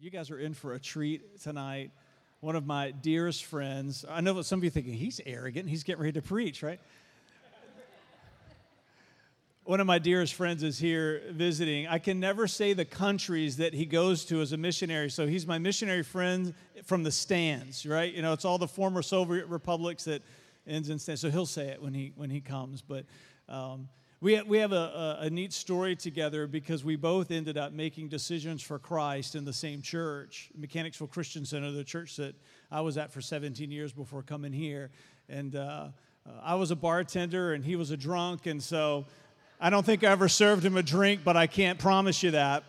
You guys are in for a treat tonight. One of my dearest friends, I know what some of you are thinking, he's arrogant, he's getting ready to preach, right? One of my dearest friends is here visiting. I can never say the countries that he goes to as a missionary. So he's my missionary friend from the stands, right? You know, it's all the former Soviet republics that ends in stands. So he'll say it when he when he comes. But um, we, we have a, a, a, neat story together because we both ended up making decisions for Christ in the same church, Mechanicsville Christian Center, the church that I was at for 17 years before coming here. And uh, uh, I was a bartender and he was a drunk. And so I don't think I ever served him a drink, but I can't promise you that.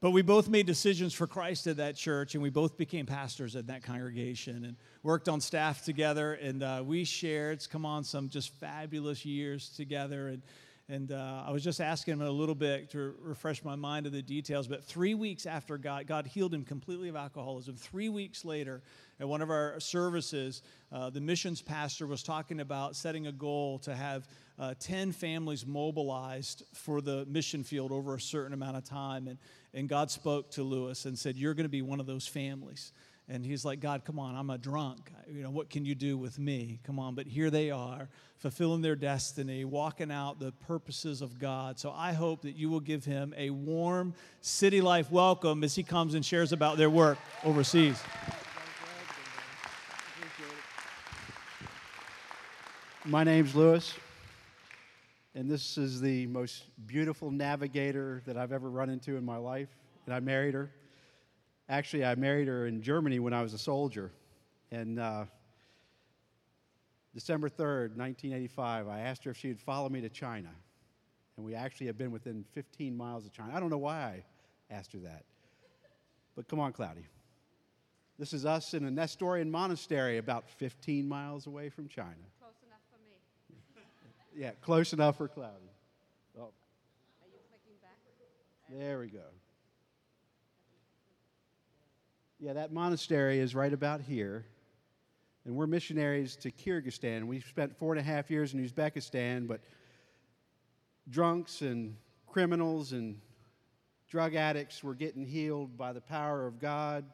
But we both made decisions for Christ at that church, and we both became pastors at that congregation and worked on staff together. And uh, we shared, come on, some just fabulous years together. And, and uh, I was just asking him a little bit to refresh my mind of the details. But three weeks after God, God healed him completely of alcoholism. Three weeks later, at one of our services, uh, the missions pastor was talking about setting a goal to have uh, 10 families mobilized for the mission field over a certain amount of time. And, and God spoke to Lewis and said, You're going to be one of those families. And he's like, God, come on, I'm a drunk. You know, what can you do with me? Come on. But here they are, fulfilling their destiny, walking out the purposes of God. So I hope that you will give him a warm city life welcome as he comes and shares about their work overseas. My name's Lewis, and this is the most beautiful navigator that I've ever run into in my life. And I married her. Actually, I married her in Germany when I was a soldier. And uh, December 3rd, 1985, I asked her if she would follow me to China. And we actually have been within 15 miles of China. I don't know why I asked her that. But come on, Cloudy. This is us in a Nestorian monastery about 15 miles away from China. Yeah, close enough for cloudy. Oh. Are you clicking back? There we go. Yeah, that monastery is right about here. And we're missionaries to Kyrgyzstan. We spent four and a half years in Uzbekistan, but drunks and criminals and drug addicts were getting healed by the power of God,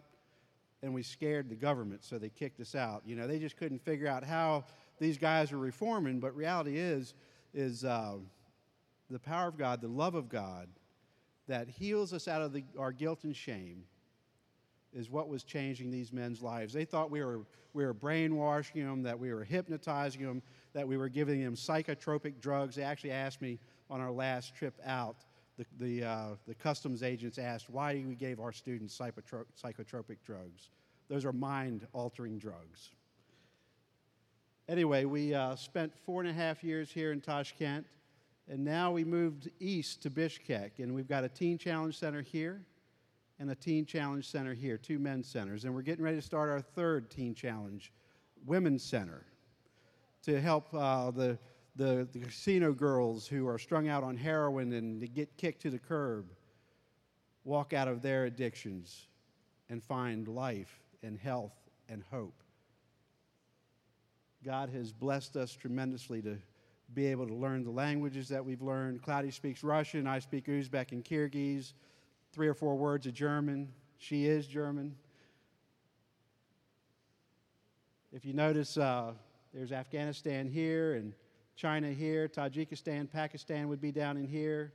and we scared the government, so they kicked us out. You know, they just couldn't figure out how these guys are reforming, but reality is, is uh, the power of God, the love of God that heals us out of the, our guilt and shame is what was changing these men's lives. They thought we were, we were brainwashing them, that we were hypnotizing them, that we were giving them psychotropic drugs. They actually asked me on our last trip out, the, the, uh, the customs agents asked why we gave our students psychotropic drugs. Those are mind altering drugs. Anyway, we uh, spent four and a half years here in Tashkent, and now we moved east to Bishkek, and we've got a Teen Challenge Center here and a Teen Challenge Center here, two men's centers, and we're getting ready to start our third Teen Challenge Women's Center to help uh, the, the, the casino girls who are strung out on heroin and get kicked to the curb walk out of their addictions and find life and health and hope. God has blessed us tremendously to be able to learn the languages that we've learned. Cloudy speaks Russian, I speak Uzbek and Kyrgyz, three or four words of German. She is German. If you notice, uh, there's Afghanistan here and China here, Tajikistan, Pakistan would be down in here.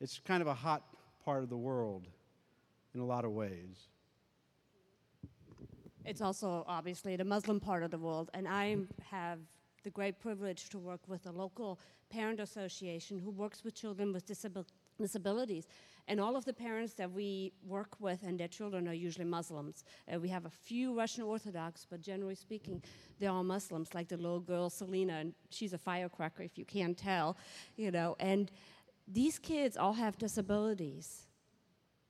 It's kind of a hot part of the world in a lot of ways. It's also obviously the Muslim part of the world, and I have the great privilege to work with a local parent association who works with children with disabil- disabilities. And all of the parents that we work with and their children are usually Muslims. Uh, we have a few Russian Orthodox, but generally speaking, they're all Muslims, like the little girl Selena, and she's a firecracker if you can't tell, you know. And these kids all have disabilities.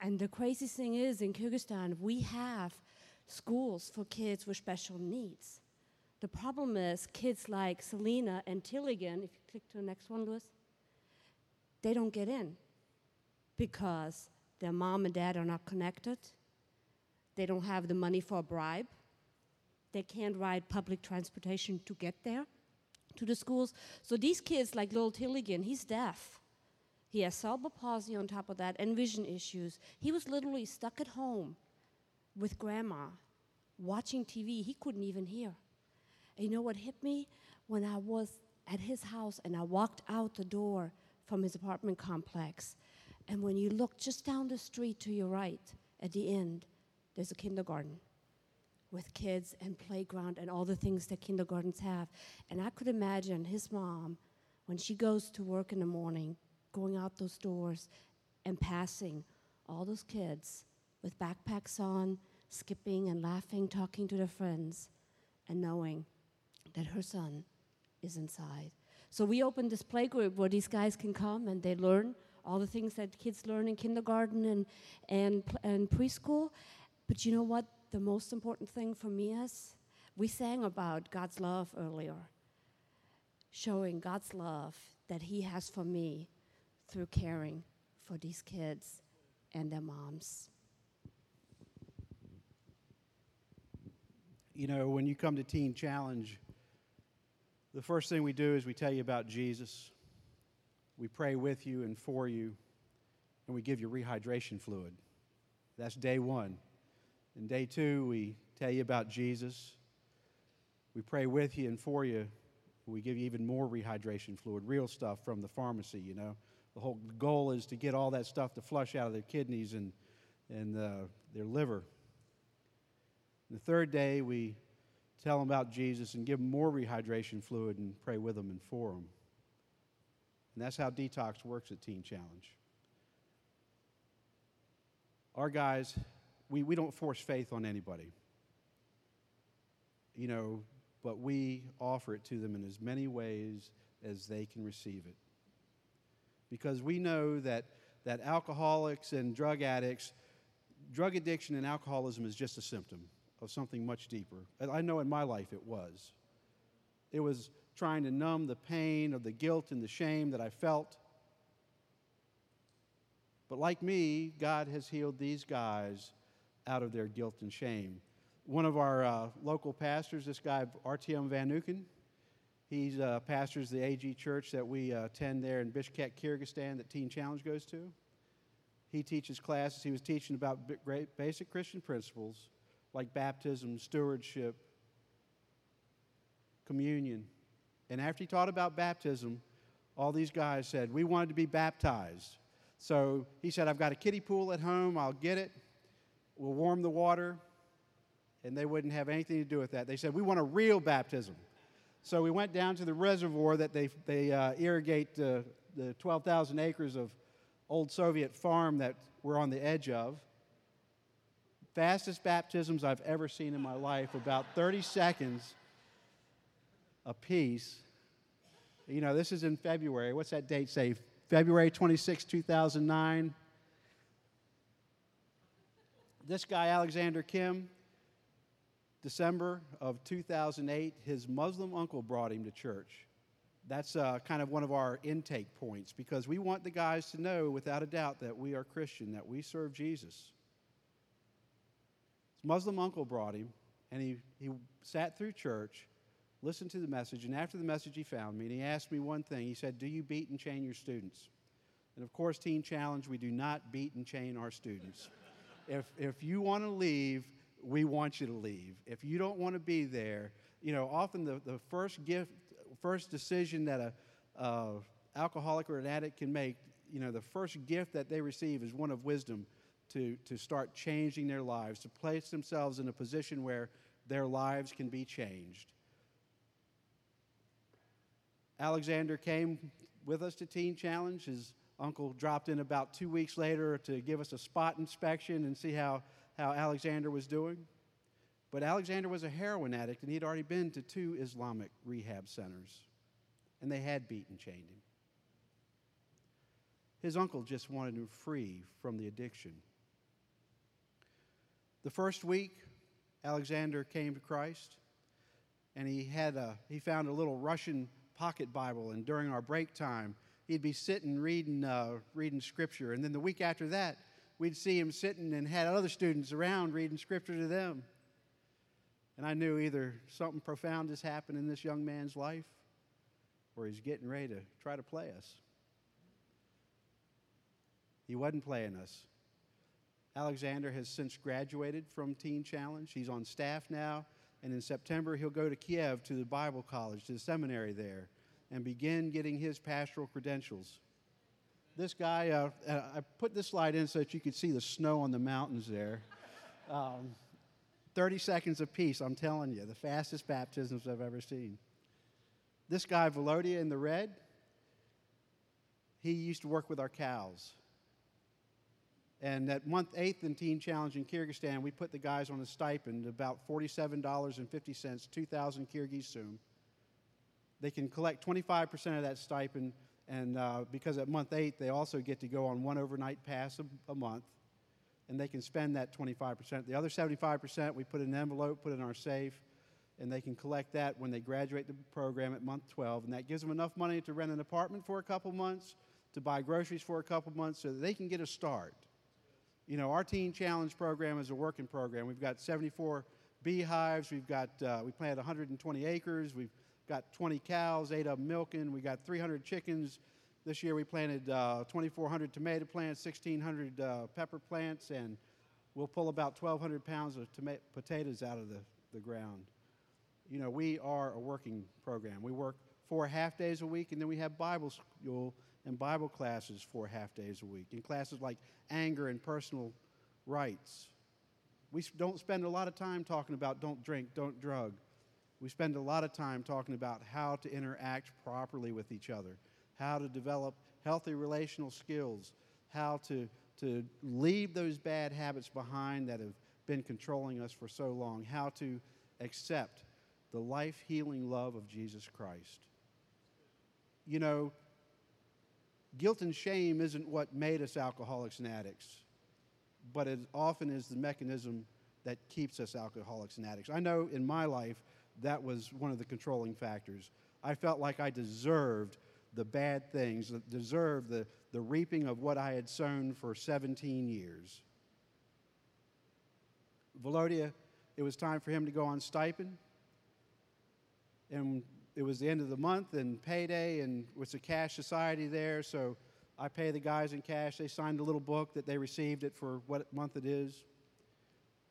And the crazy thing is, in Kyrgyzstan, we have schools for kids with special needs. The problem is kids like Selena and Tilligan, if you click to the next one, Louis, they don't get in because their mom and dad are not connected. They don't have the money for a bribe. They can't ride public transportation to get there to the schools. So these kids, like little Tilligan, he's deaf. He has cerebral palsy on top of that and vision issues. He was literally stuck at home with grandma watching TV. He couldn't even hear. And you know what hit me? When I was at his house and I walked out the door from his apartment complex, and when you look just down the street to your right at the end, there's a kindergarten with kids and playground and all the things that kindergartens have. And I could imagine his mom, when she goes to work in the morning, going out those doors and passing all those kids with backpacks on, skipping and laughing, talking to their friends, and knowing that her son is inside. So we opened this playgroup where these guys can come and they learn all the things that kids learn in kindergarten and, and, and preschool. But you know what? The most important thing for me is we sang about God's love earlier, showing God's love that He has for me through caring for these kids and their moms. You know, when you come to Teen Challenge, the first thing we do is we tell you about Jesus. We pray with you and for you, and we give you rehydration fluid. That's day one. And day two, we tell you about Jesus. We pray with you and for you. We give you even more rehydration fluid, real stuff from the pharmacy, you know. The whole goal is to get all that stuff to flush out of their kidneys and, and uh, their liver. The third day, we tell them about Jesus and give them more rehydration fluid and pray with them and for them. And that's how detox works at Teen Challenge. Our guys, we, we don't force faith on anybody. You know, but we offer it to them in as many ways as they can receive it. Because we know that, that alcoholics and drug addicts, drug addiction and alcoholism is just a symptom of something much deeper. I know in my life it was. It was trying to numb the pain of the guilt and the shame that I felt. But like me, God has healed these guys out of their guilt and shame. One of our uh, local pastors, this guy, RTM Van Nuken, he uh, pastors the AG church that we uh, attend there in Bishkek, Kyrgyzstan, that Teen Challenge goes to. He teaches classes. He was teaching about great basic Christian principles like baptism, stewardship, communion. And after he taught about baptism, all these guys said, We wanted to be baptized. So he said, I've got a kiddie pool at home. I'll get it. We'll warm the water. And they wouldn't have anything to do with that. They said, We want a real baptism. So we went down to the reservoir that they, they uh, irrigate uh, the 12,000 acres of old Soviet farm that we're on the edge of. Fastest baptisms I've ever seen in my life, about 30 seconds a piece. You know, this is in February. What's that date say? February 26, 2009. This guy, Alexander Kim, December of 2008, his Muslim uncle brought him to church. That's uh, kind of one of our intake points because we want the guys to know without a doubt that we are Christian, that we serve Jesus. Muslim uncle brought him, and he, he sat through church listened to the message, and after the message, he found me and he asked me one thing. He said, Do you beat and chain your students? And of course, Teen Challenge, we do not beat and chain our students. if, if you want to leave, we want you to leave. If you don't want to be there, you know, often the, the first gift, first decision that a uh, alcoholic or an addict can make, you know, the first gift that they receive is one of wisdom to, to start changing their lives, to place themselves in a position where their lives can be changed. Alexander came with us to Teen Challenge. His uncle dropped in about two weeks later to give us a spot inspection and see how, how Alexander was doing. But Alexander was a heroin addict, and he'd already been to two Islamic rehab centers, and they had beaten chained him. His uncle just wanted him free from the addiction. The first week, Alexander came to Christ, and he, had a, he found a little Russian pocket Bible, and during our break time, he'd be sitting reading, uh, reading scripture. And then the week after that, we'd see him sitting and had other students around reading scripture to them. And I knew either something profound has happened in this young man's life or he's getting ready to try to play us. He wasn't playing us. Alexander has since graduated from Teen Challenge. He's on staff now, and in September he'll go to Kiev to the Bible college, to the seminary there, and begin getting his pastoral credentials. This guy, uh, uh I put this slide in so that you could see the snow on the mountains there. Um, 30 seconds apiece, I'm telling you, the fastest baptisms I've ever seen. This guy, Volodya in the red, he used to work with our cows. And at month eighth in Teen Challenge in Kyrgyzstan, we put the guys on a stipend about $47.50, 2,000 Kyrgyz som. They can collect 25% of that stipend, and uh, because at month eight, they also get to go on one overnight pass a, a month, and they can spend that 25%. The other 75%, we put in an envelope, put in our safe, and they can collect that when they graduate the program at month 12. And that gives them enough money to rent an apartment for a couple months, to buy groceries for a couple months, so that they can get a start. You know, our Teen Challenge program is a working program. We've got 74 beehives. We've got, uh, we planted 120 acres. We've got 20 cows, eight of them milking. We got 300 chickens. This year we planted uh, 2,400 tomato plants, 1,600 uh, pepper plants, and we'll pull about 1,200 pounds of toma- potatoes out of the, the ground. You know, we are a working program. We work four half days a week, and then we have Bible school and Bible classes four half days a week, in classes like anger and personal rights. We don't spend a lot of time talking about don't drink, don't drug. We spend a lot of time talking about how to interact properly with each other, how to develop healthy relational skills, how to, to leave those bad habits behind that have been controlling us for so long, how to accept the life healing love of Jesus Christ. You know, guilt and shame isn't what made us alcoholics and addicts, but it often is the mechanism that keeps us alcoholics and addicts. I know in my life that was one of the controlling factors. I felt like I deserved the bad things, deserved the, the reaping of what I had sown for 17 years. Volodya, it was time for him to go on stipend. And it was the end of the month and payday, and it's a cash society there, so I pay the guys in cash. They signed a little book that they received it for what month it is.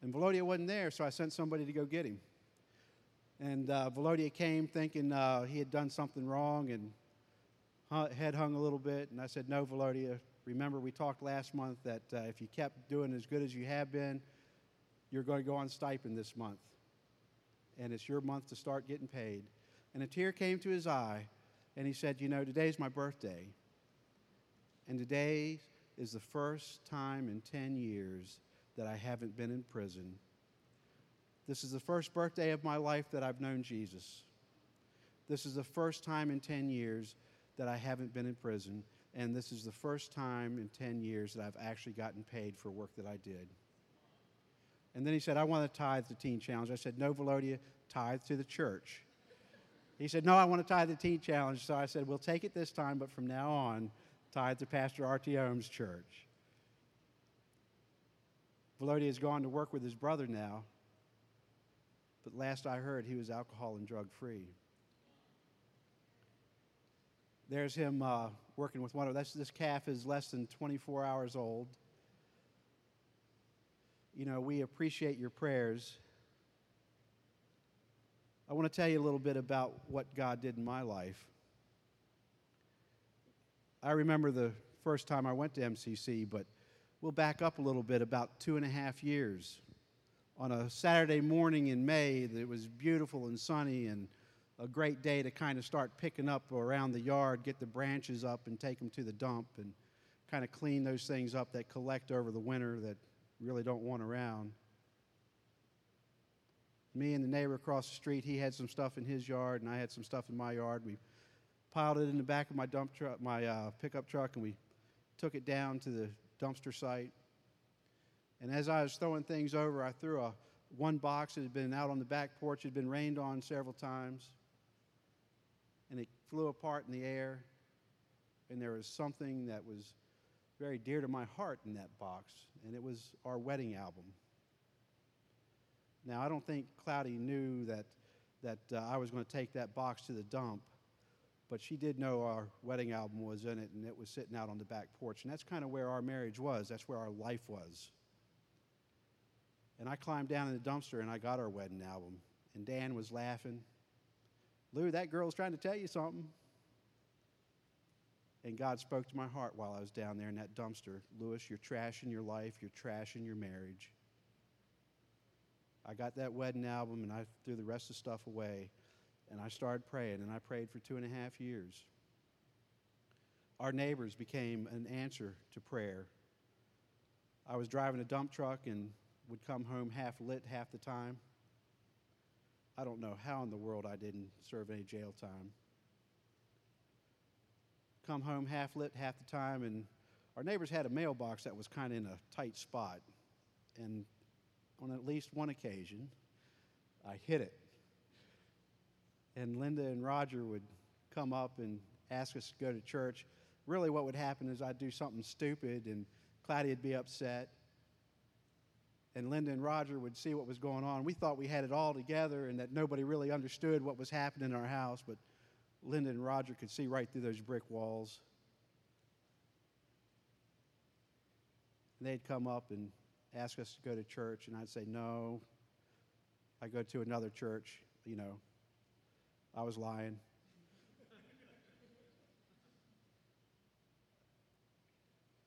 And Volodya wasn't there, so I sent somebody to go get him. And uh, Volodya came thinking uh, he had done something wrong and head hung a little bit. And I said, No, Volodya, remember we talked last month that uh, if you kept doing as good as you have been, you're going to go on stipend this month. And it's your month to start getting paid and a tear came to his eye, and he said, You know, today's my birthday. And today is the first time in 10 years that I haven't been in prison. This is the first birthday of my life that I've known Jesus. This is the first time in 10 years that I haven't been in prison. And this is the first time in 10 years that I've actually gotten paid for work that I did. And then he said, I want to tithe to Teen Challenge. I said, No, Volodya, tithe to the church. He said, No, I want to tithe the teen challenge. So I said, We'll take it this time, but from now on, tithe to Pastor R.T. Ohms church. Volodya has gone to work with his brother now, but last I heard, he was alcohol and drug free. There's him uh, working with one of this. This calf is less than 24 hours old. You know, we appreciate your prayers I want to tell you a little bit about what God did in my life. I remember the first time I went to MCC, but we'll back up a little bit about two and a half years. On a Saturday morning in May, it was beautiful and sunny and a great day to kind of start picking up around the yard, get the branches up and take them to the dump and kind of clean those things up that collect over the winter that really don't want around me and the neighbor across the street, he had some stuff in his yard, and I had some stuff in my yard. We piled it in the back of my dump truck, my uh, pickup truck, and we took it down to the dumpster site. And as I was throwing things over, I threw a one box that had been out on the back porch, it had been rained on several times, and it flew apart in the air. And there was something that was very dear to my heart in that box, and it was our wedding album. Now, I don't think Cloudy knew that, that uh, I was going to take that box to the dump, but she did know our wedding album was in it, and it was sitting out on the back porch. And that's kind of where our marriage was, that's where our life was. And I climbed down in the dumpster and I got our wedding album. And Dan was laughing. Lou, that girl's trying to tell you something. And God spoke to my heart while I was down there in that dumpster. Lewis, you're trashing your life, you're trashing your marriage. I got that wedding album and I threw the rest of the stuff away. And I started praying, and I prayed for two and a half years. Our neighbors became an answer to prayer. I was driving a dump truck and would come home half lit half the time. I don't know how in the world I didn't serve any jail time. Come home half lit half the time, and our neighbors had a mailbox that was kind of in a tight spot. And on at least one occasion, I hit it. And Linda and Roger would come up and ask us to go to church. Really, what would happen is I'd do something stupid, and Cloudy would be upset and Linda and Roger would see what was going on. We thought we had it all together and that nobody really understood what was happening in our house, but Linda and Roger could see right through those brick walls. And they'd come up and ask us to go to church, and I'd say, No. I go to another church, you know. I was lying.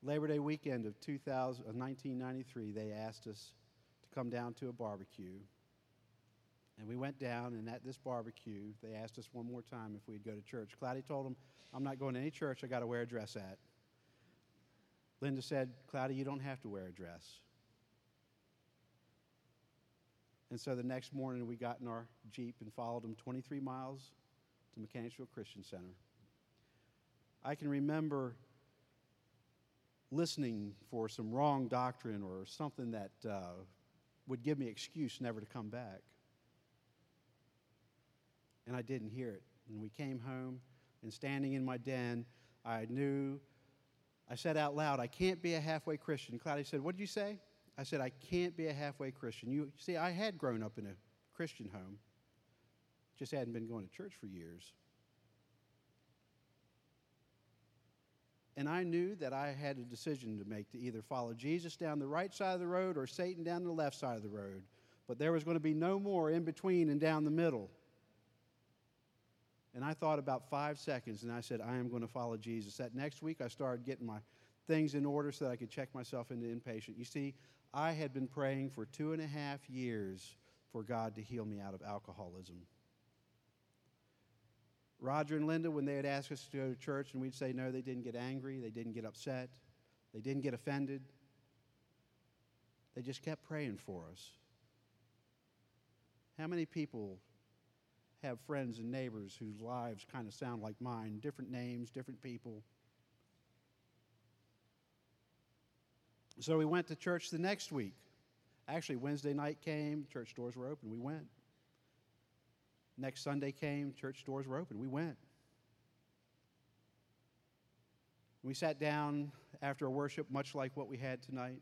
Labor Day weekend of 2000, 1993, they asked us to come down to a barbecue. And we went down, and at this barbecue, they asked us one more time if we'd go to church. Cloudy told them, I'm not going to any church I got to wear a dress at. Linda said, Cloudy, you don't have to wear a dress. And so the next morning, we got in our Jeep and followed them 23 miles to Mechanicsville Christian Center. I can remember listening for some wrong doctrine or something that uh, would give me excuse never to come back. And I didn't hear it. And we came home, and standing in my den, I knew, I said out loud, I can't be a halfway Christian. Cloudy said, What did you say? I said, I can't be a halfway Christian. You see, I had grown up in a Christian home, just hadn't been going to church for years. And I knew that I had a decision to make to either follow Jesus down the right side of the road or Satan down the left side of the road. But there was going to be no more in between and down the middle. And I thought about five seconds and I said, I am going to follow Jesus. That next week, I started getting my things in order so that I could check myself into inpatient. You see, I had been praying for two and a half years for God to heal me out of alcoholism. Roger and Linda, when they had asked us to go to church and we'd say no, they didn't get angry, they didn't get upset, they didn't get offended. They just kept praying for us. How many people have friends and neighbors whose lives kind of sound like mine, different names, different people? So we went to church the next week. Actually, Wednesday night came, church doors were open, we went. Next Sunday came, church doors were open. We went. We sat down after a worship, much like what we had tonight.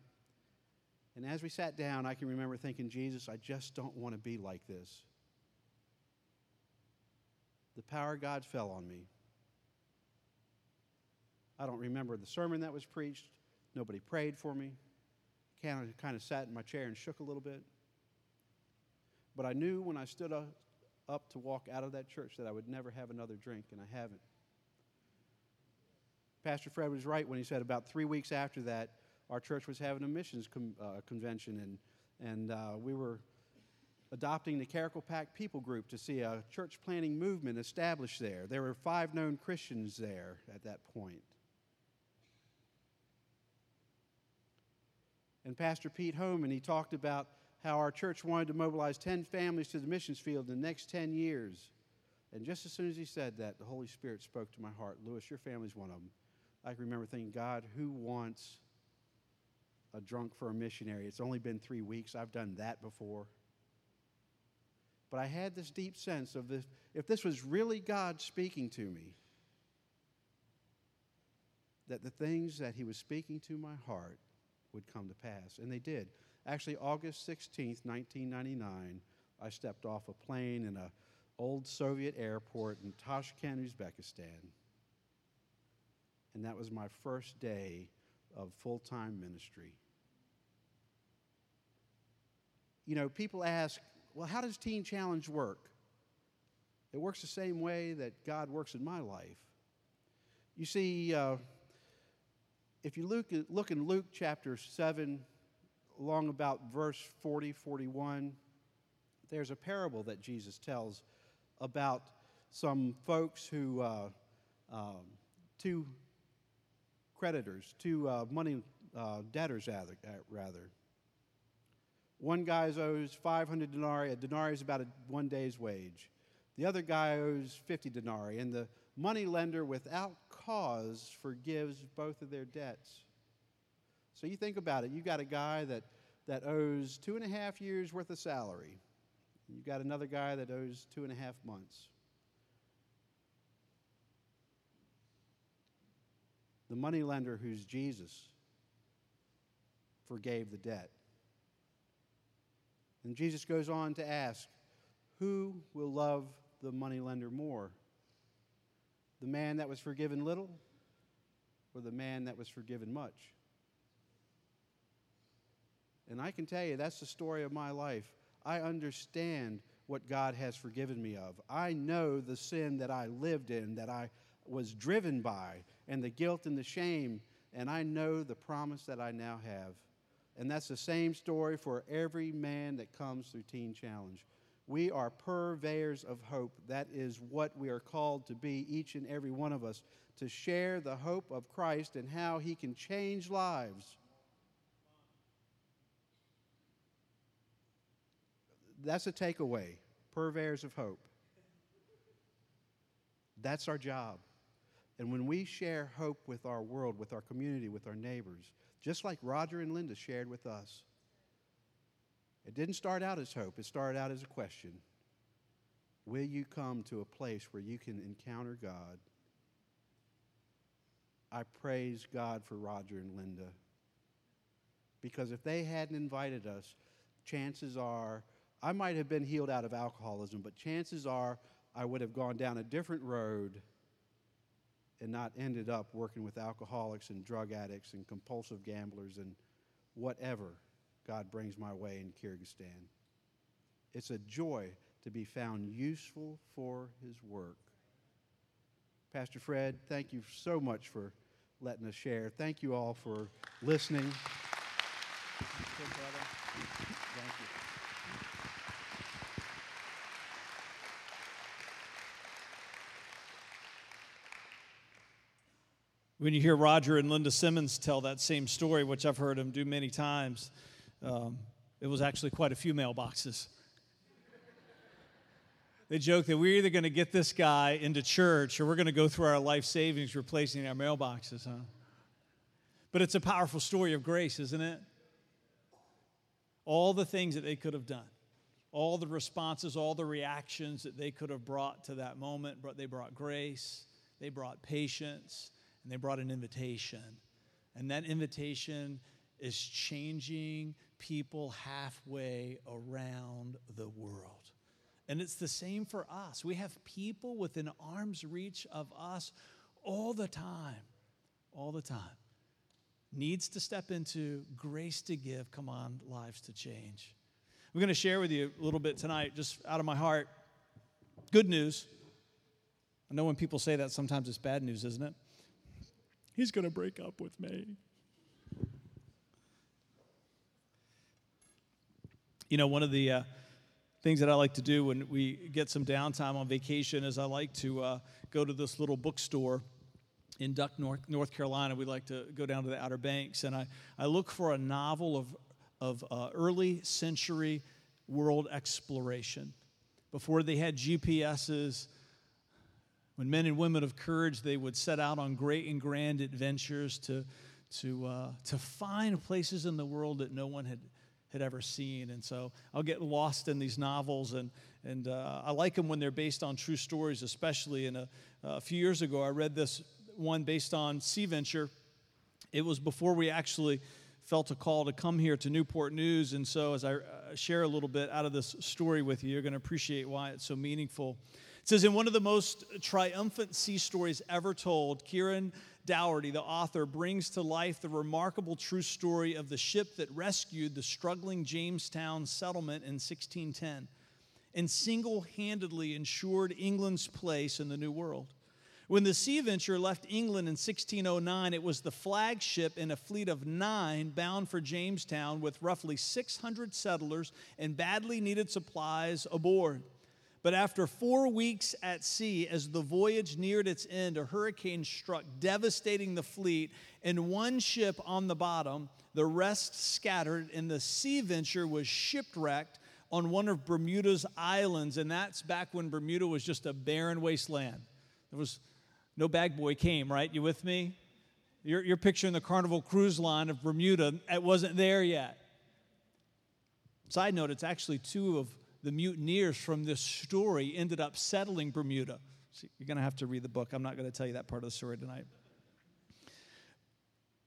And as we sat down, I can remember thinking, Jesus, I just don't want to be like this. The power of God fell on me. I don't remember the sermon that was preached. Nobody prayed for me. Kind of, kind of sat in my chair and shook a little bit. But I knew when I stood up, up to walk out of that church that I would never have another drink, and I haven't. Pastor Fred was right when he said about three weeks after that, our church was having a missions com- uh, convention, and, and uh, we were adopting the Karakalpak People Group to see a church planting movement established there. There were five known Christians there at that point. And Pastor Pete Homan, he talked about how our church wanted to mobilize 10 families to the missions field in the next 10 years. And just as soon as he said that, the Holy Spirit spoke to my heart Lewis, your family's one of them. I can remember thinking, God, who wants a drunk for a missionary? It's only been three weeks. I've done that before. But I had this deep sense of this, if this was really God speaking to me, that the things that He was speaking to my heart would come to pass. And they did. Actually, August 16th, 1999, I stepped off a plane in a, old Soviet airport in Tashkent, Uzbekistan. And that was my first day of full time ministry. You know, people ask, well, how does Teen Challenge work? It works the same way that God works in my life. You see, uh, if you look, look in Luke chapter 7, along about verse 40, 41, there's a parable that Jesus tells about some folks who, uh, um, two creditors, two uh, money uh, debtors, rather, rather. One guy owes 500 denarii. A denarii is about a, one day's wage. The other guy owes 50 denarii. And the money lender, without cause, forgives both of their debts. So you think about it. You've got a guy that, that owes two and a half years' worth of salary. You've got another guy that owes two and a half months. The money lender, who's Jesus, forgave the debt. And Jesus goes on to ask, Who will love the money lender more? The man that was forgiven little or the man that was forgiven much? And I can tell you, that's the story of my life. I understand what God has forgiven me of. I know the sin that I lived in, that I was driven by, and the guilt and the shame, and I know the promise that I now have. And that's the same story for every man that comes through Teen Challenge. We are purveyors of hope. That is what we are called to be, each and every one of us, to share the hope of Christ and how he can change lives. That's a takeaway. Purveyors of hope. That's our job. And when we share hope with our world, with our community, with our neighbors, just like Roger and Linda shared with us, it didn't start out as hope, it started out as a question. Will you come to a place where you can encounter God? I praise God for Roger and Linda. Because if they hadn't invited us, chances are I might have been healed out of alcoholism, but chances are I would have gone down a different road and not ended up working with alcoholics and drug addicts and compulsive gamblers and whatever God brings my way in Kyrgyzstan. It's a joy to be found useful for his work. Pastor Fred, thank you so much for letting us share. Thank you all for listening. When you hear Roger and Linda Simmons tell that same story, which I've heard them do many times, um, it was actually quite a few mailboxes. They joke that we're either going to get this guy into church or we're going to go through our life savings replacing our mailboxes, huh? But it's a powerful story of grace, isn't it? All the things that they could have done, all the responses, all the reactions that they could have brought to that moment, but they brought grace, they brought patience, and they brought an invitation. And that invitation is changing people halfway around the world. And it's the same for us. We have people within arm's reach of us all the time, all the time. Needs to step into grace to give, come on, lives to change. I'm going to share with you a little bit tonight, just out of my heart. Good news. I know when people say that, sometimes it's bad news, isn't it? He's going to break up with me. You know, one of the uh, things that I like to do when we get some downtime on vacation is I like to uh, go to this little bookstore in Duck, North, North Carolina. We like to go down to the Outer Banks, and I, I look for a novel of, of uh, early century world exploration. Before they had GPSs, when men and women of courage, they would set out on great and grand adventures to, to, uh, to find places in the world that no one had, had ever seen. And so I'll get lost in these novels, and, and uh, I like them when they're based on true stories, especially. And a, a few years ago, I read this one based on Sea Venture. It was before we actually felt a call to come here to Newport News. And so, as I uh, share a little bit out of this story with you, you're going to appreciate why it's so meaningful. It says, in one of the most triumphant sea stories ever told, Kieran Doherty, the author, brings to life the remarkable true story of the ship that rescued the struggling Jamestown settlement in 1610 and single handedly ensured England's place in the New World. When the Sea Venture left England in 1609, it was the flagship in a fleet of nine bound for Jamestown with roughly 600 settlers and badly needed supplies aboard. But after four weeks at sea, as the voyage neared its end, a hurricane struck, devastating the fleet, and one ship on the bottom, the rest scattered, and the Sea Venture was shipwrecked on one of Bermuda's islands. And that's back when Bermuda was just a barren wasteland. There was no bag boy came, right? You with me? You're, you're picturing the Carnival Cruise Line of Bermuda. It wasn't there yet. Side note, it's actually two of the mutineers from this story ended up settling Bermuda. You're going to have to read the book. I'm not going to tell you that part of the story tonight.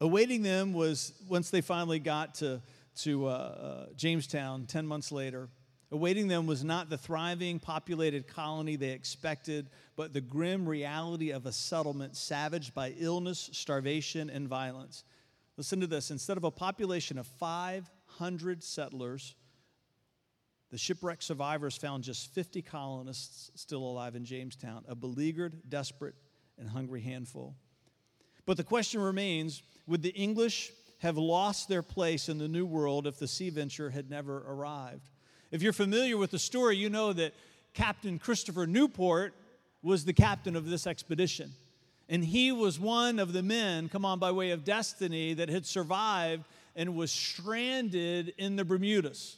Awaiting them was once they finally got to, to uh, uh, Jamestown 10 months later, Awaiting them was not the thriving, populated colony they expected, but the grim reality of a settlement savaged by illness, starvation, and violence. Listen to this instead of a population of 500 settlers, the shipwreck survivors found just 50 colonists still alive in Jamestown, a beleaguered, desperate, and hungry handful. But the question remains would the English have lost their place in the New World if the Sea Venture had never arrived? If you're familiar with the story, you know that Captain Christopher Newport was the captain of this expedition. And he was one of the men, come on, by way of destiny, that had survived and was stranded in the Bermudas.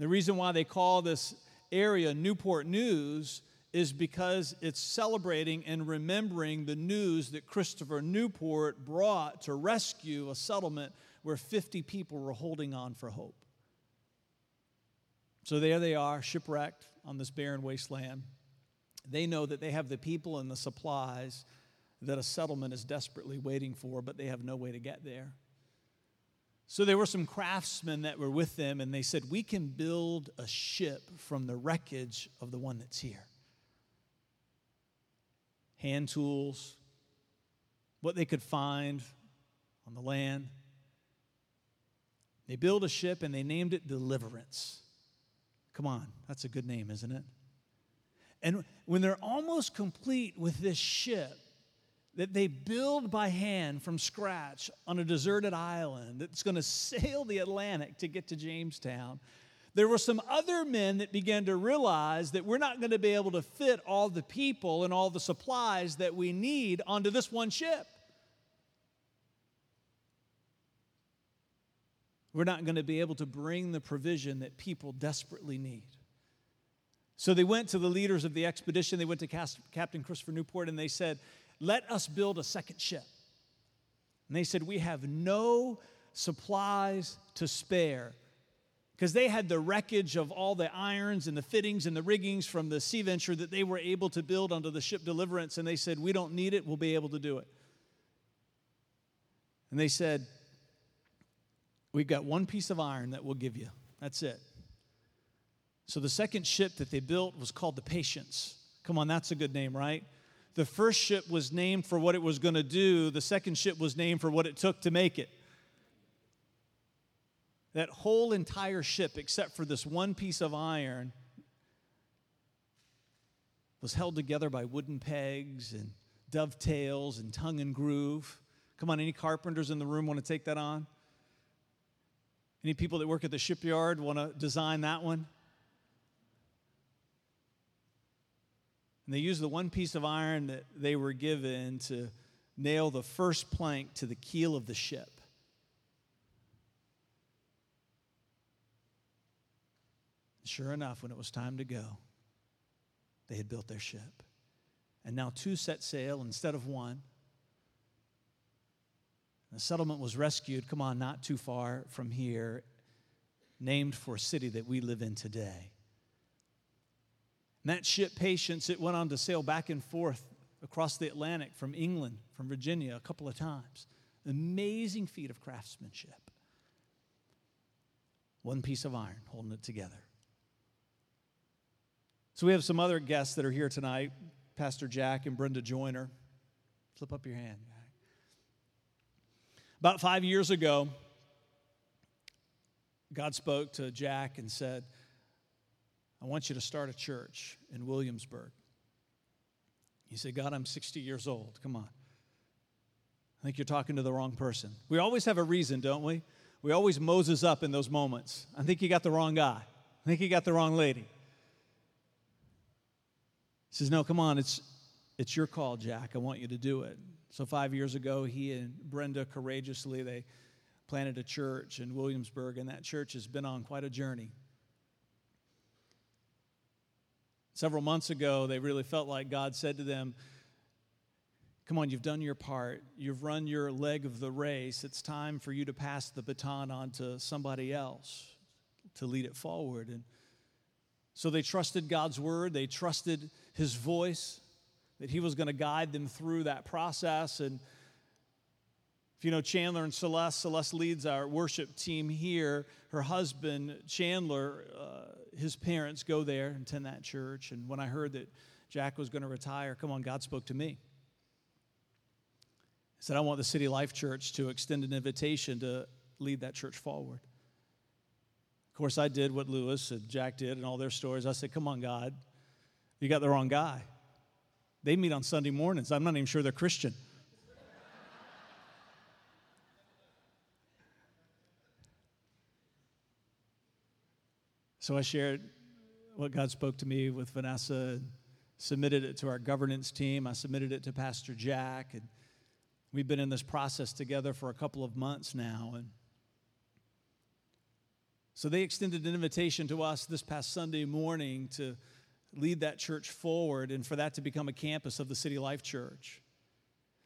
The reason why they call this area Newport News is because it's celebrating and remembering the news that Christopher Newport brought to rescue a settlement where 50 people were holding on for hope. So there they are, shipwrecked on this barren wasteland. They know that they have the people and the supplies that a settlement is desperately waiting for, but they have no way to get there. So there were some craftsmen that were with them, and they said, We can build a ship from the wreckage of the one that's here. Hand tools, what they could find on the land. They built a ship and they named it Deliverance. Come on, that's a good name, isn't it? And when they're almost complete with this ship that they build by hand from scratch on a deserted island that's going to sail the Atlantic to get to Jamestown, there were some other men that began to realize that we're not going to be able to fit all the people and all the supplies that we need onto this one ship. we're not going to be able to bring the provision that people desperately need. So they went to the leaders of the expedition, they went to Captain Christopher Newport, and they said, Let us build a second ship. And they said, We have no supplies to spare. Because they had the wreckage of all the irons and the fittings and the riggings from the Sea Venture that they were able to build onto the ship Deliverance. And they said, We don't need it, we'll be able to do it. And they said, We've got one piece of iron that we'll give you. That's it. So the second ship that they built was called the Patience. Come on, that's a good name, right? The first ship was named for what it was going to do, the second ship was named for what it took to make it. That whole entire ship, except for this one piece of iron, was held together by wooden pegs and dovetails and tongue and groove. Come on, any carpenters in the room want to take that on? Any people that work at the shipyard want to design that one? And they used the one piece of iron that they were given to nail the first plank to the keel of the ship. Sure enough, when it was time to go, they had built their ship. And now two set sail instead of one. The settlement was rescued, come on, not too far from here, named for a city that we live in today. And that ship Patience, it went on to sail back and forth across the Atlantic from England, from Virginia, a couple of times. Amazing feat of craftsmanship. One piece of iron holding it together. So we have some other guests that are here tonight Pastor Jack and Brenda Joyner. Flip up your hand. About five years ago, God spoke to Jack and said, I want you to start a church in Williamsburg. He said, God, I'm 60 years old. Come on. I think you're talking to the wrong person. We always have a reason, don't we? We always Moses up in those moments. I think you got the wrong guy. I think you got the wrong lady. He says, No, come on, it's, it's your call, Jack. I want you to do it. So five years ago, he and Brenda courageously they planted a church in Williamsburg, and that church has been on quite a journey. Several months ago, they really felt like God said to them, Come on, you've done your part. You've run your leg of the race. It's time for you to pass the baton on to somebody else to lead it forward. And so they trusted God's word, they trusted his voice, that he was going to guide them through that process. And if you know Chandler and Celeste, Celeste leads our worship team here. Her husband, Chandler, uh, his parents go there and attend that church. And when I heard that Jack was going to retire, come on, God spoke to me He said, I want the City Life Church to extend an invitation to lead that church forward. Of course, I did what Lewis and Jack did and all their stories. I said, Come on, God, you got the wrong guy. They meet on Sunday mornings. I'm not even sure they're Christian. So I shared what God spoke to me with Vanessa and submitted it to our governance team. I submitted it to Pastor Jack and We've been in this process together for a couple of months now. And so they extended an invitation to us this past Sunday morning to lead that church forward and for that to become a campus of the City Life Church.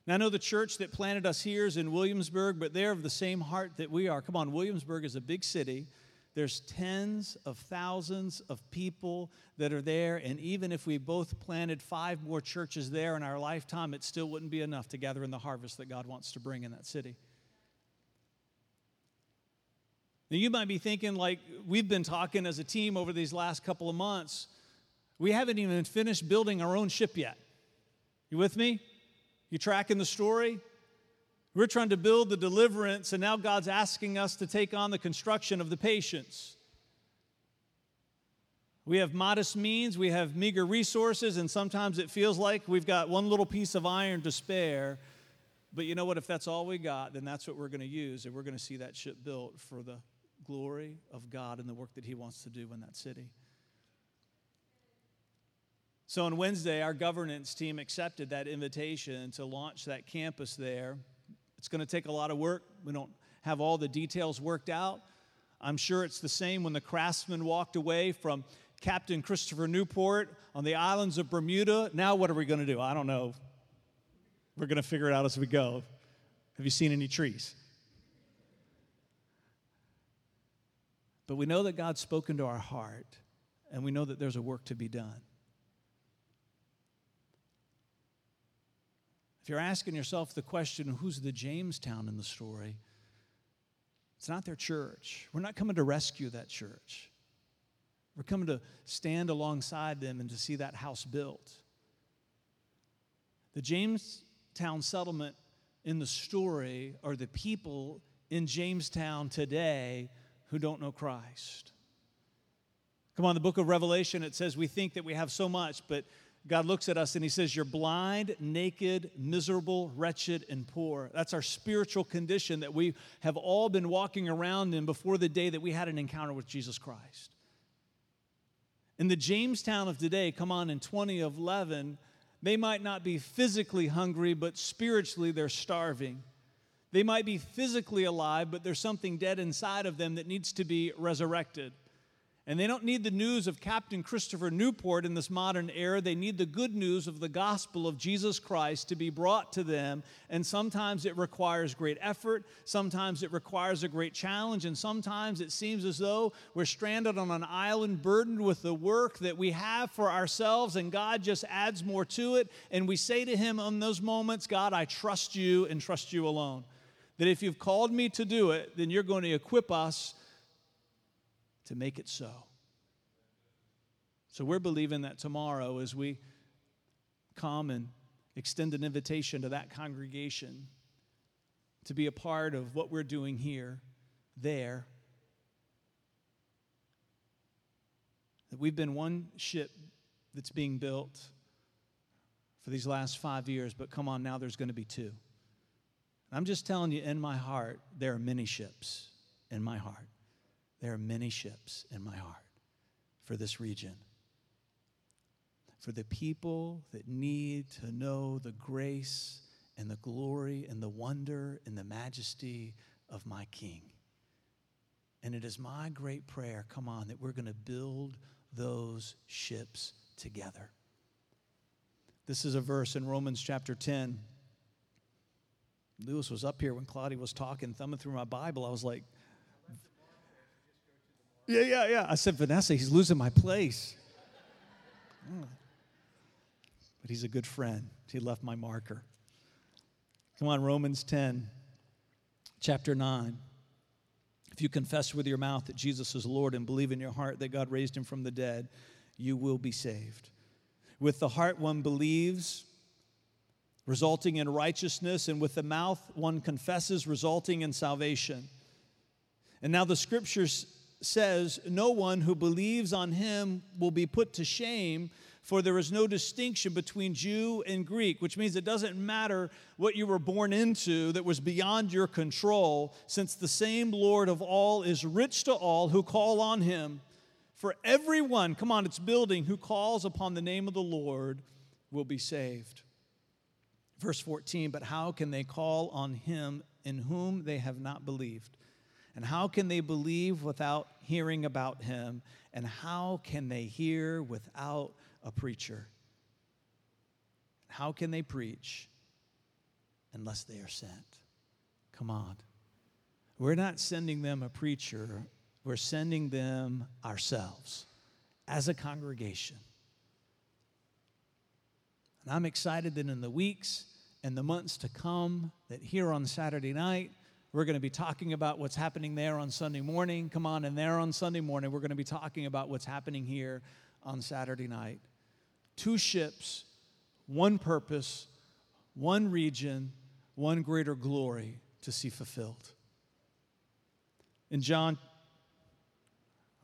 Now, I know the church that planted us here is in Williamsburg, but they're of the same heart that we are. Come on, Williamsburg is a big city. There's tens of thousands of people that are there, and even if we both planted five more churches there in our lifetime, it still wouldn't be enough to gather in the harvest that God wants to bring in that city. Now, you might be thinking, like we've been talking as a team over these last couple of months, we haven't even finished building our own ship yet. You with me? You tracking the story? We're trying to build the deliverance, and now God's asking us to take on the construction of the patience. We have modest means, we have meager resources, and sometimes it feels like we've got one little piece of iron to spare. But you know what? If that's all we got, then that's what we're going to use, and we're going to see that ship built for the glory of God and the work that He wants to do in that city. So on Wednesday, our governance team accepted that invitation to launch that campus there. It's going to take a lot of work. We don't have all the details worked out. I'm sure it's the same when the craftsmen walked away from Captain Christopher Newport on the islands of Bermuda. Now, what are we going to do? I don't know. We're going to figure it out as we go. Have you seen any trees? But we know that God's spoken to our heart, and we know that there's a work to be done. If you're asking yourself the question, who's the Jamestown in the story? It's not their church. We're not coming to rescue that church. We're coming to stand alongside them and to see that house built. The Jamestown settlement in the story are the people in Jamestown today who don't know Christ. Come on, the book of Revelation, it says we think that we have so much, but God looks at us and He says, You're blind, naked, miserable, wretched, and poor. That's our spiritual condition that we have all been walking around in before the day that we had an encounter with Jesus Christ. In the Jamestown of today, come on, in 2011, they might not be physically hungry, but spiritually they're starving. They might be physically alive, but there's something dead inside of them that needs to be resurrected. And they don't need the news of Captain Christopher Newport in this modern era. They need the good news of the gospel of Jesus Christ to be brought to them. And sometimes it requires great effort, sometimes it requires a great challenge, and sometimes it seems as though we're stranded on an island burdened with the work that we have for ourselves, and God just adds more to it. And we say to Him in those moments, God, I trust you and trust you alone. That if you've called me to do it, then you're going to equip us to make it so. So we're believing that tomorrow, as we come and extend an invitation to that congregation to be a part of what we're doing here, there, that we've been one ship that's being built for these last five years, but come on, now there's going to be two. I'm just telling you, in my heart, there are many ships in my heart. There are many ships in my heart for this region. For the people that need to know the grace and the glory and the wonder and the majesty of my King. And it is my great prayer, come on, that we're going to build those ships together. This is a verse in Romans chapter 10. Lewis was up here when Claudia was talking, thumbing through my Bible. I was like, yeah, yeah, yeah. I said, Vanessa, he's losing my place. Mm. But he's a good friend. He left my marker. Come on, Romans 10, chapter 9. If you confess with your mouth that Jesus is Lord and believe in your heart that God raised him from the dead, you will be saved. With the heart, one believes, resulting in righteousness, and with the mouth, one confesses, resulting in salvation. And now the scriptures says, No one who believes on him will be put to shame, for there is no distinction between Jew and Greek, which means it doesn't matter what you were born into that was beyond your control, since the same Lord of all is rich to all who call on him. For everyone, come on, it's building, who calls upon the name of the Lord will be saved. Verse 14, but how can they call on him in whom they have not believed? And how can they believe without hearing about him? And how can they hear without a preacher? How can they preach unless they are sent? Come on. We're not sending them a preacher, we're sending them ourselves as a congregation. And I'm excited that in the weeks and the months to come, that here on Saturday night, we're going to be talking about what's happening there on Sunday morning. Come on, and there on Sunday morning, we're going to be talking about what's happening here on Saturday night. Two ships, one purpose, one region, one greater glory to see fulfilled. In John,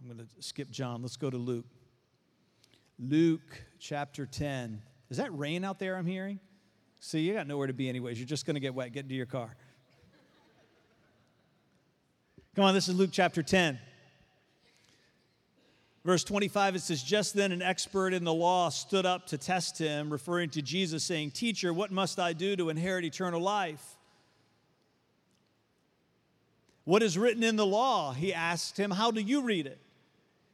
I'm going to skip John. Let's go to Luke. Luke chapter 10. Is that rain out there I'm hearing? See, you got nowhere to be, anyways. You're just going to get wet. Get into your car. Come on, this is Luke chapter 10. Verse 25, it says, Just then an expert in the law stood up to test him, referring to Jesus, saying, Teacher, what must I do to inherit eternal life? What is written in the law? He asked him, How do you read it?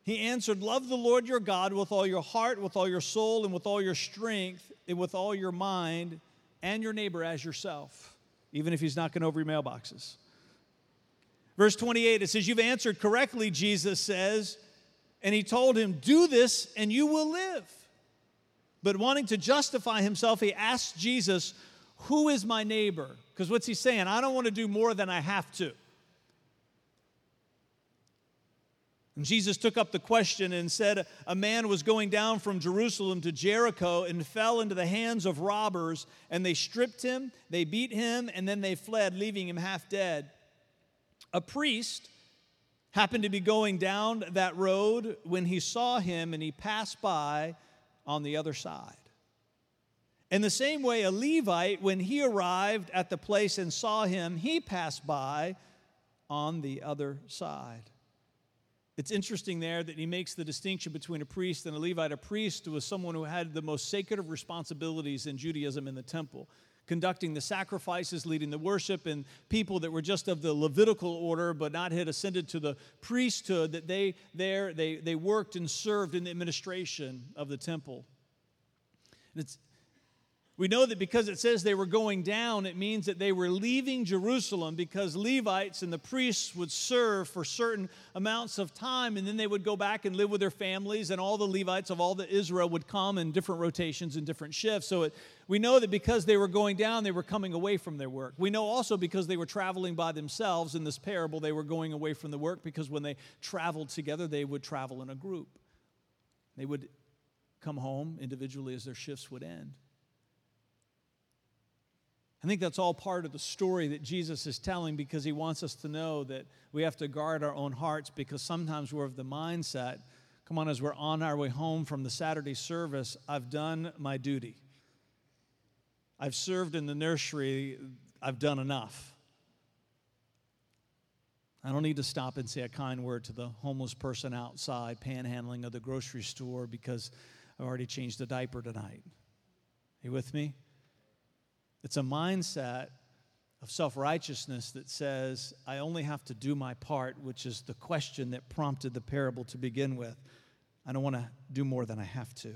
He answered, Love the Lord your God with all your heart, with all your soul, and with all your strength, and with all your mind, and your neighbor as yourself, even if he's knocking over your mailboxes. Verse 28, it says, You've answered correctly, Jesus says. And he told him, Do this and you will live. But wanting to justify himself, he asked Jesus, Who is my neighbor? Because what's he saying? I don't want to do more than I have to. And Jesus took up the question and said, A man was going down from Jerusalem to Jericho and fell into the hands of robbers, and they stripped him, they beat him, and then they fled, leaving him half dead. A priest happened to be going down that road when he saw him and he passed by on the other side. In the same way, a Levite, when he arrived at the place and saw him, he passed by on the other side. It's interesting there that he makes the distinction between a priest and a Levite. A priest was someone who had the most sacred of responsibilities in Judaism in the temple conducting the sacrifices, leading the worship, and people that were just of the Levitical order but not had ascended to the priesthood, that they there they, they worked and served in the administration of the temple. And it's We know that because it says they were going down, it means that they were leaving Jerusalem because Levites and the priests would serve for certain amounts of time and then they would go back and live with their families, and all the Levites of all the Israel would come in different rotations and different shifts. So it, we know that because they were going down, they were coming away from their work. We know also because they were traveling by themselves in this parable, they were going away from the work because when they traveled together, they would travel in a group. They would come home individually as their shifts would end. I think that's all part of the story that Jesus is telling because he wants us to know that we have to guard our own hearts because sometimes we're of the mindset come on, as we're on our way home from the Saturday service, I've done my duty. I've served in the nursery, I've done enough. I don't need to stop and say a kind word to the homeless person outside panhandling of the grocery store because I've already changed the diaper tonight. Are you with me? It's a mindset of self righteousness that says, I only have to do my part, which is the question that prompted the parable to begin with. I don't want to do more than I have to.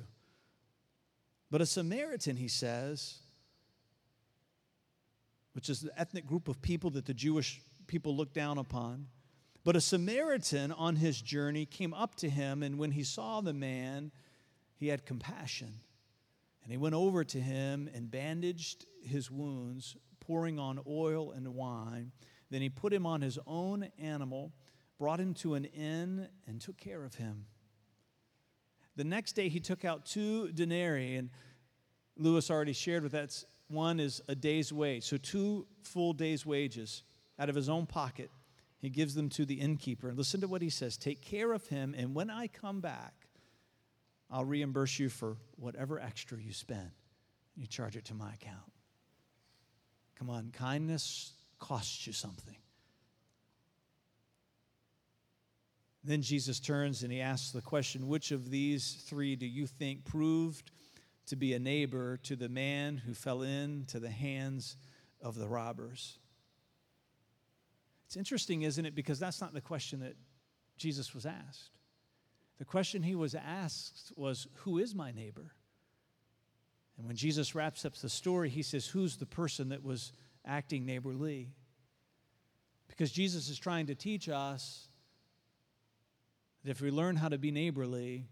But a Samaritan, he says, which is the ethnic group of people that the Jewish people looked down upon. But a Samaritan on his journey came up to him, and when he saw the man, he had compassion. And he went over to him and bandaged his wounds, pouring on oil and wine. Then he put him on his own animal, brought him to an inn, and took care of him. The next day he took out two denarii, and Lewis already shared with that. One is a day's wage, so two full days' wages out of his own pocket. He gives them to the innkeeper. And listen to what he says Take care of him, and when I come back, I'll reimburse you for whatever extra you spend. You charge it to my account. Come on, kindness costs you something. Then Jesus turns and he asks the question Which of these three do you think proved to be a neighbor to the man who fell into the hands of the robbers? It's interesting, isn't it? Because that's not the question that Jesus was asked. The question he was asked was, Who is my neighbor? And when Jesus wraps up the story, he says, Who's the person that was acting neighborly? Because Jesus is trying to teach us that if we learn how to be neighborly,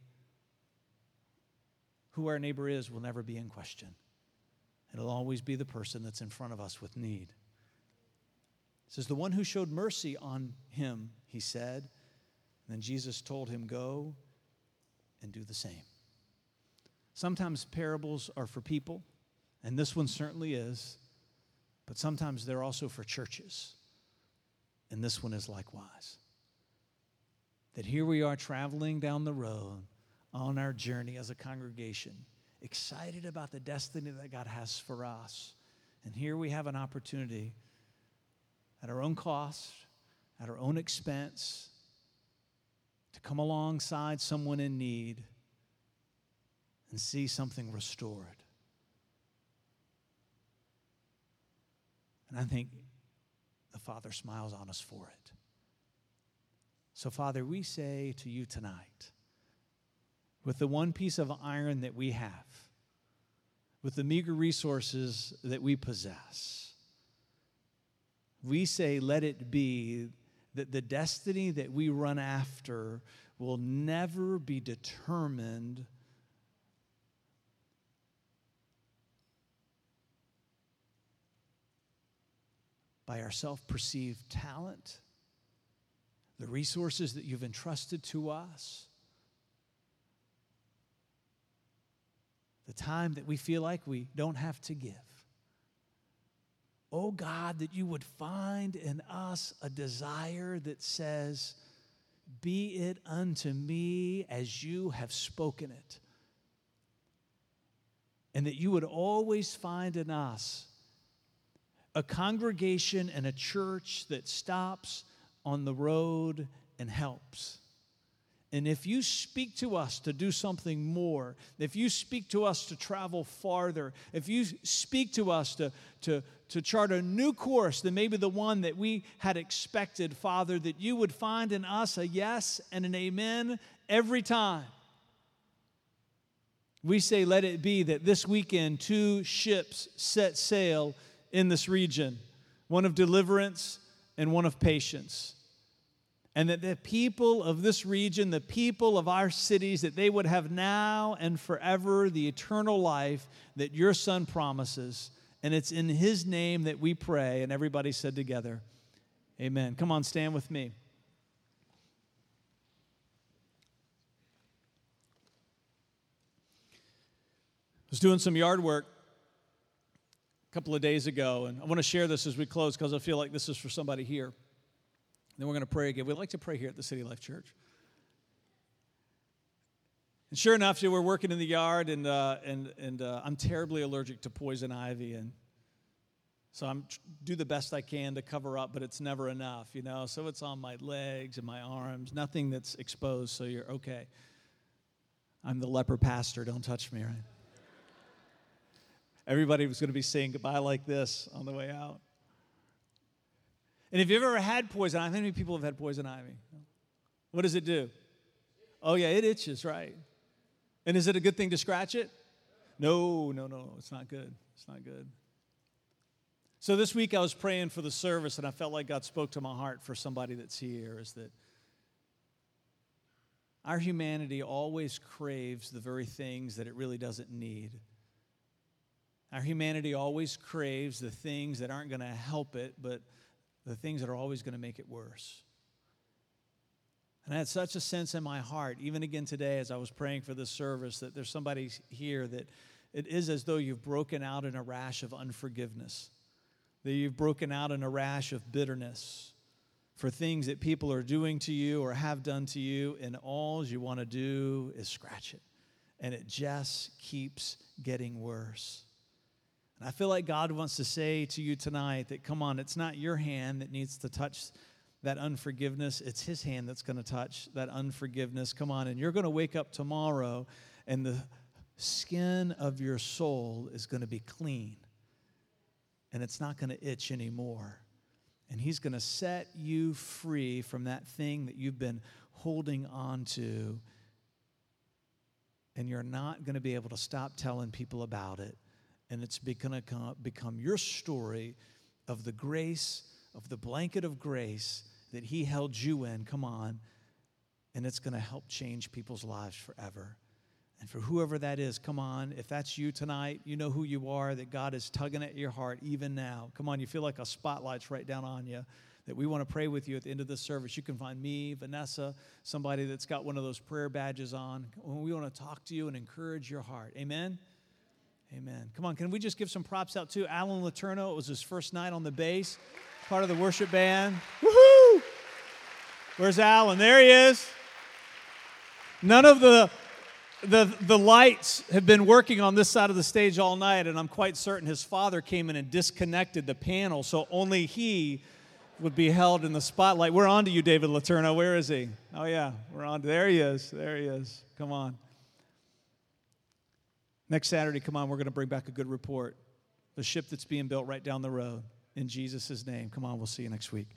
who our neighbor is will never be in question. It'll always be the person that's in front of us with need. It says, The one who showed mercy on him, he said, then Jesus told him, Go and do the same. Sometimes parables are for people, and this one certainly is, but sometimes they're also for churches, and this one is likewise. That here we are traveling down the road on our journey as a congregation, excited about the destiny that God has for us. And here we have an opportunity at our own cost, at our own expense, to come alongside someone in need and see something restored. And I think the Father smiles on us for it. So, Father, we say to you tonight, with the one piece of iron that we have, with the meager resources that we possess, we say, let it be that the destiny that we run after will never be determined by our self perceived talent, the resources that you've entrusted to us, the time that we feel like we don't have to give. Oh God, that you would find in us a desire that says, Be it unto me as you have spoken it. And that you would always find in us a congregation and a church that stops on the road and helps. And if you speak to us to do something more, if you speak to us to travel farther, if you speak to us to, to, to chart a new course than maybe the one that we had expected, Father, that you would find in us a yes and an amen every time. We say, let it be that this weekend two ships set sail in this region one of deliverance and one of patience. And that the people of this region, the people of our cities, that they would have now and forever the eternal life that your son promises. And it's in his name that we pray. And everybody said together, Amen. Come on, stand with me. I was doing some yard work a couple of days ago, and I want to share this as we close because I feel like this is for somebody here. Then we're going to pray again. We'd like to pray here at the City Life Church. And sure enough, we're working in the yard, and, uh, and, and uh, I'm terribly allergic to poison ivy. And so I'm do the best I can to cover up, but it's never enough, you know. So it's on my legs and my arms, nothing that's exposed, so you're okay. I'm the leper pastor, don't touch me, right? Everybody was going to be saying goodbye like this on the way out. And if you've ever had poison ivy, how many people have had poison ivy? What does it do? Oh, yeah, it itches, right? And is it a good thing to scratch it? No, no, no, it's not good. It's not good. So this week I was praying for the service, and I felt like God spoke to my heart for somebody that's here is that our humanity always craves the very things that it really doesn't need. Our humanity always craves the things that aren't going to help it, but the things that are always going to make it worse. And I had such a sense in my heart, even again today as I was praying for this service, that there's somebody here that it is as though you've broken out in a rash of unforgiveness, that you've broken out in a rash of bitterness for things that people are doing to you or have done to you, and all you want to do is scratch it. And it just keeps getting worse. And I feel like God wants to say to you tonight that, come on, it's not your hand that needs to touch that unforgiveness. It's His hand that's going to touch that unforgiveness. Come on. And you're going to wake up tomorrow and the skin of your soul is going to be clean and it's not going to itch anymore. And He's going to set you free from that thing that you've been holding on to. And you're not going to be able to stop telling people about it and it's going to become your story of the grace, of the blanket of grace that He held you in. Come on. And it's going to help change people's lives forever. And for whoever that is, come on. If that's you tonight, you know who you are, that God is tugging at your heart even now. Come on, you feel like a spotlight's right down on you. That we want to pray with you at the end of this service. You can find me, Vanessa, somebody that's got one of those prayer badges on. We want to talk to you and encourage your heart. Amen. Amen. Come on, can we just give some props out to Alan Laterno? It was his first night on the bass, part of the worship band. Woohoo! Where's Alan? There he is. None of the the, the lights have been working on this side of the stage all night, and I'm quite certain his father came in and disconnected the panel, so only he would be held in the spotlight. We're on to you, David Laterno. Where is he? Oh, yeah, we're on. To, there he is. There he is. Come on. Next Saturday, come on, we're going to bring back a good report. The ship that's being built right down the road. In Jesus' name. Come on, we'll see you next week.